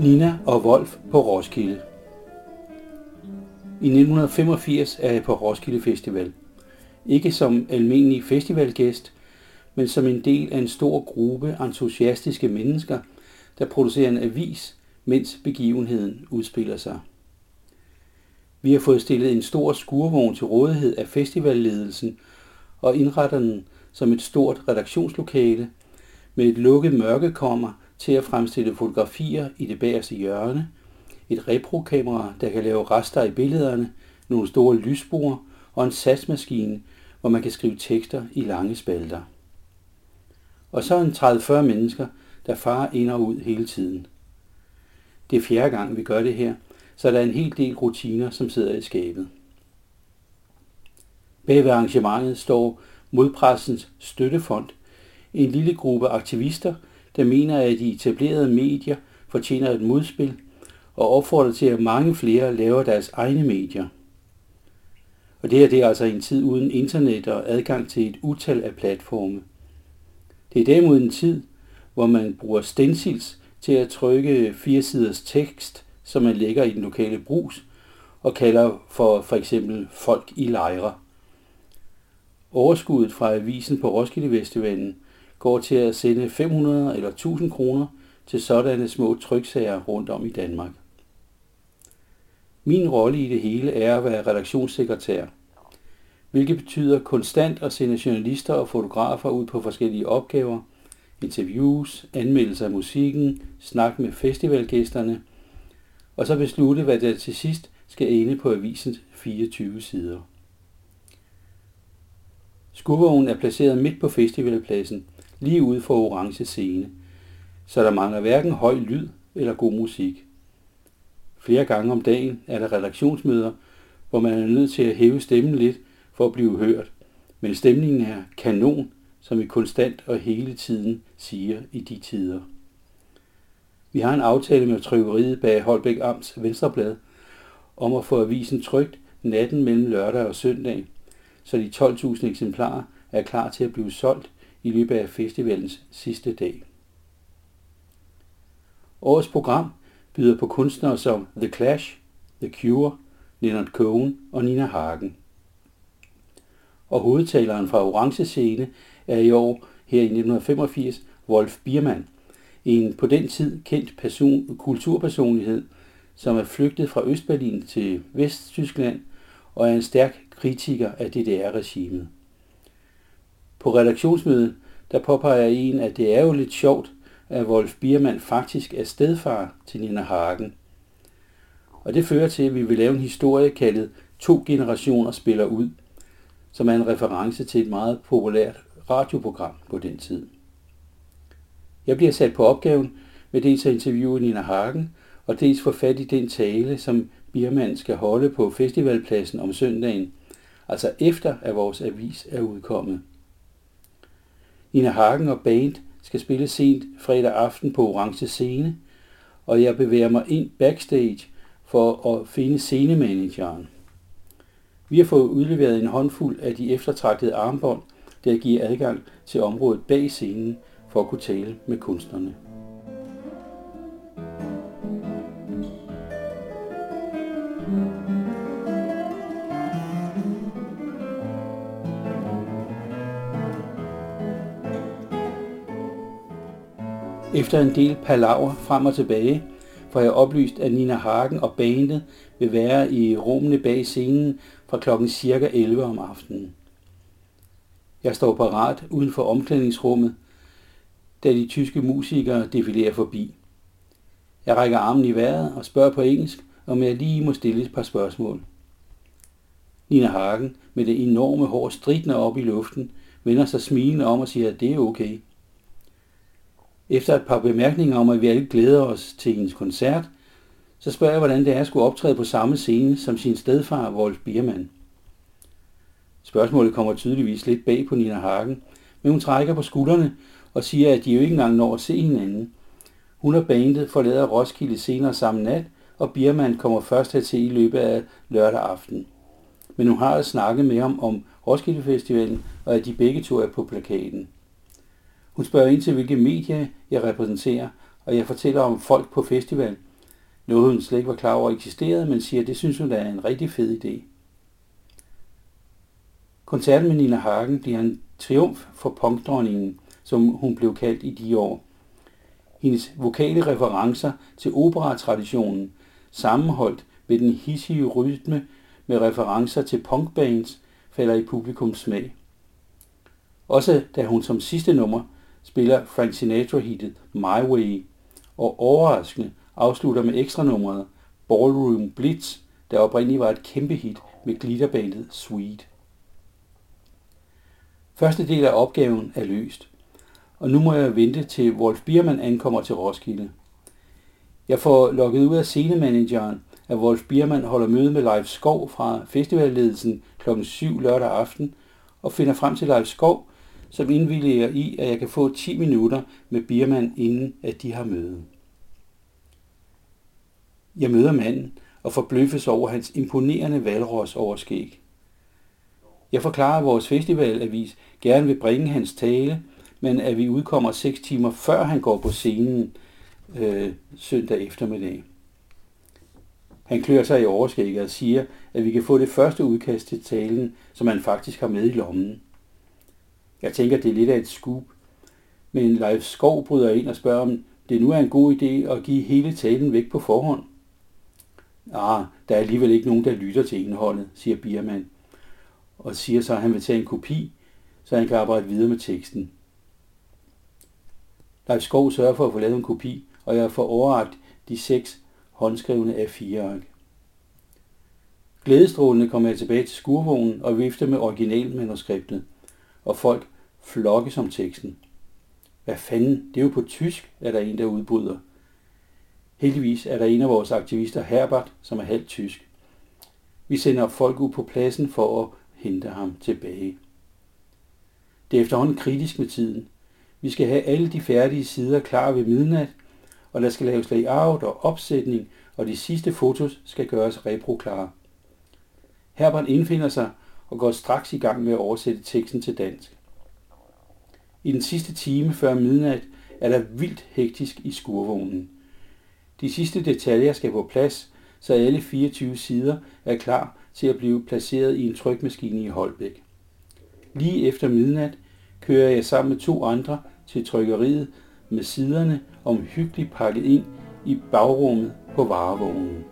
Nina og Wolf på Roskilde. I 1985 er jeg på Roskilde Festival. Ikke som almindelig festivalgæst, men som en del af en stor gruppe entusiastiske mennesker, der producerer en avis, mens begivenheden udspiller sig. Vi har fået stillet en stor skurvogn til rådighed af festivalledelsen og indretter den som et stort redaktionslokale med et lukket mørkekommer til at fremstille fotografier i det bagerste hjørne, et reprokamera, der kan lave rester i billederne, nogle store lysbuer og en satsmaskine, hvor man kan skrive tekster i lange spalter. Og så en 30-40 mennesker, der farer ind og ud hele tiden. Det er fjerde gang, vi gør det her, så der er en hel del rutiner, som sidder i skabet. Bag ved arrangementet står Modpressens Støttefond, en lille gruppe aktivister, der mener, at de etablerede medier fortjener et modspil og opfordrer til, at mange flere laver deres egne medier. Og det her det er altså en tid uden internet og adgang til et utal af platforme. Det er derimod en tid, hvor man bruger stencils til at trykke fire siders tekst, som man lægger i den lokale brus, og kalder for for eksempel folk i lejre. Overskuddet fra avisen på Roskilde Festivalen går til at sende 500 eller 1000 kroner til sådanne små tryksager rundt om i Danmark. Min rolle i det hele er at være redaktionssekretær, hvilket betyder konstant at sende journalister og fotografer ud på forskellige opgaver, interviews, anmeldelser af musikken, snak med festivalgæsterne, og så beslutte, hvad der til sidst skal ende på avisens 24 sider. Skuvognen er placeret midt på festivalpladsen, lige ude for orange scene, så der mangler hverken høj lyd eller god musik. Flere gange om dagen er der redaktionsmøder, hvor man er nødt til at hæve stemmen lidt for at blive hørt, men stemningen er kanon, som vi konstant og hele tiden siger i de tider. Vi har en aftale med trykkeriet bag Holbæk Amts Venstreblad om at få avisen trygt natten mellem lørdag og søndag, så de 12.000 eksemplarer er klar til at blive solgt i løbet af festivalens sidste dag. Årets program byder på kunstnere som The Clash, The Cure, Leonard Cohen og Nina Hagen. Og hovedtaleren fra Orange Scene er i år, her i 1985, Wolf Biermann, en på den tid kendt person, kulturpersonlighed, som er flygtet fra Østberlin til Vesttyskland og er en stærk kritiker af DDR-regimet. På redaktionsmødet der påpeger en, at det er jo lidt sjovt, at Wolf Biermann faktisk er stedfar til Nina Hagen. Og det fører til, at vi vil lave en historie kaldet To generationer spiller ud, som er en reference til et meget populært radioprogram på den tid. Jeg bliver sat på opgaven med dels at interviewe Nina Hagen, og dels få fat i den tale, som Biermann skal holde på festivalpladsen om søndagen, altså efter at vores avis er udkommet. Nina Hagen og band skal spille sent fredag aften på Orange Scene, og jeg bevæger mig ind backstage for at finde scenemanageren. Vi har fået udleveret en håndfuld af de eftertragtede armbånd, der giver adgang til området bag scenen for at kunne tale med kunstnerne. Efter en del palaver frem og tilbage, får jeg oplyst, at Nina Hagen og bandet vil være i rummene bag scenen fra klokken cirka 11 om aftenen. Jeg står parat uden for omklædningsrummet, da de tyske musikere defilerer forbi. Jeg rækker armen i vejret og spørger på engelsk, om jeg lige må stille et par spørgsmål. Nina Hagen med det enorme hår stridende op i luften vender sig smilende om og siger, at det er okay. Efter et par bemærkninger om, at vi alle glæder os til hendes koncert, så spørger jeg, hvordan det er at skulle optræde på samme scene som sin stedfar, Wolf Biermann. Spørgsmålet kommer tydeligvis lidt bag på Nina Hagen, men hun trækker på skuldrene og siger, at de jo ikke engang når at se hinanden. Hun og bandet forlader Roskilde senere samme nat, og Biermann kommer først hertil i løbet af lørdag aften. Men hun har at snakke med ham om Roskilde Festivalen, og at de begge to er på plakaten. Hun spørger ind til, hvilke medier jeg repræsenterer, og jeg fortæller om folk på festival. Noget hun slet ikke var klar over eksisterede, men siger, at det synes hun er en rigtig fed idé. Koncerten med Nina Hagen bliver en triumf for punkdronningen, som hun blev kaldt i de år. Hendes vokale referencer til operatraditionen, sammenholdt med den hissige rytme med referencer til punkbands, falder i publikums smag. Også da hun som sidste nummer spiller Frank Sinatra-hittet My Way, og overraskende afslutter med ekstra nummeret Ballroom Blitz, der oprindeligt var et kæmpe hit med glitterbandet Sweet. Første del af opgaven er løst, og nu må jeg vente til Wolf Biermann ankommer til Roskilde. Jeg får logget ud af scenemanageren, at Wolf Biermann holder møde med Leif Skov fra festivalledelsen kl. 7 lørdag aften, og finder frem til Leif Skov, som indvilliger i, at jeg kan få 10 minutter med Birman, inden at de har møde. Jeg møder manden og forbløffes over hans imponerende valros overskæg. Jeg forklarer, at vores festivalavis gerne vil bringe hans tale, men at vi udkommer 6 timer før han går på scenen øh, søndag eftermiddag. Han klør sig i overskægget og siger, at vi kan få det første udkast til talen, som han faktisk har med i lommen. Jeg tænker, det er lidt af et scoop. Men Leif Skov bryder ind og spørger, om det nu er en god idé at give hele talen væk på forhånd. Ah, der er alligevel ikke nogen, der lytter til indholdet, siger Biermann, og siger så, at han vil tage en kopi, så han kan arbejde videre med teksten. Leif Skov sørger for at få lavet en kopi, og jeg får overragt de seks håndskrevne af fire ark. Glædestrålende kommer jeg tilbage til skurvognen og vifter med originalmanuskriptet, og folk flokkes om teksten. Hvad fanden, det er jo på tysk, er der en, der udbryder. Heldigvis er der en af vores aktivister, Herbert, som er halvt tysk. Vi sender folk ud på pladsen for at hente ham tilbage. Det er efterhånden kritisk med tiden. Vi skal have alle de færdige sider klar ved midnat, og der skal laves layout og opsætning, og de sidste fotos skal gøres reproklare. Herbert indfinder sig og går straks i gang med at oversætte teksten til dansk. I den sidste time før midnat er der vildt hektisk i skurvognen. De sidste detaljer skal på plads, så alle 24 sider er klar til at blive placeret i en trykmaskine i Holbæk. Lige efter midnat kører jeg sammen med to andre til trykkeriet med siderne omhyggeligt pakket ind i bagrummet på varevognen.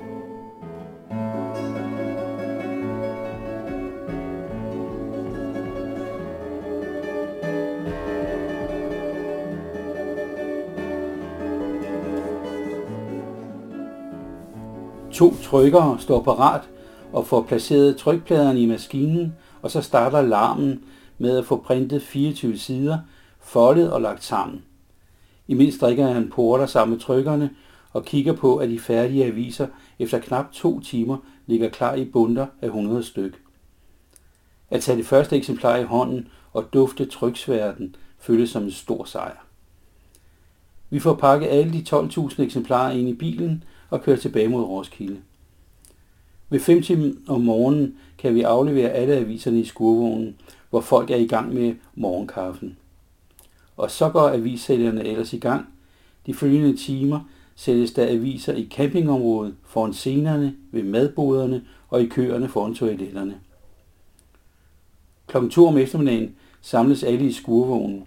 To trykkere står parat og får placeret trykpladerne i maskinen, og så starter larmen med at få printet 24 sider, foldet og lagt sammen. Imens drikker han porter sammen med trykkerne og kigger på, at de færdige aviser efter knap to timer ligger klar i bunter af 100 styk. At tage det første eksemplar i hånden og dufte tryksværten føles som en stor sejr. Vi får pakket alle de 12.000 eksemplarer ind i bilen og kører tilbage mod Roskilde. Ved 5 timer om morgenen kan vi aflevere alle aviserne i skurvognen, hvor folk er i gang med morgenkaffen. Og så går avissælgerne ellers i gang. De følgende timer sælges der aviser i campingområdet, foran scenerne, ved madboderne og i køerne foran toiletterne. Klokken to om eftermiddagen samles alle i skurvognen.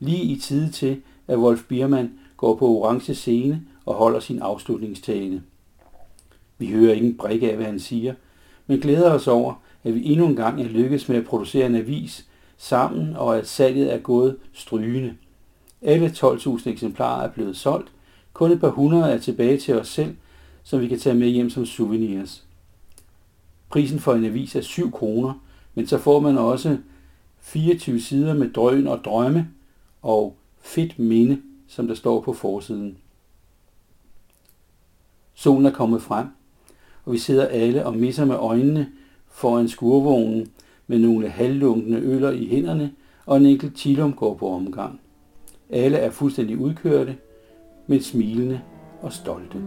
Lige i tide til, at Wolf Biermann går på orange scene og holder sin afslutningstale. Vi hører ingen brik af, hvad han siger, men glæder os over, at vi endnu en gang er lykkedes med at producere en avis sammen, og at salget er gået strygende. Alle 12.000 eksemplarer er blevet solgt. Kun et par hundrede er tilbage til os selv, som vi kan tage med hjem som souvenirs. Prisen for en avis er 7 kroner, men så får man også 24 sider med drøn og drømme og fedt minde, som der står på forsiden. Solen er kommet frem, og vi sidder alle og misser med øjnene foran skurvognen med nogle halvlunkende øller i hænderne, og en enkelt tilum går på omgang. Alle er fuldstændig udkørte, men smilende og stolte.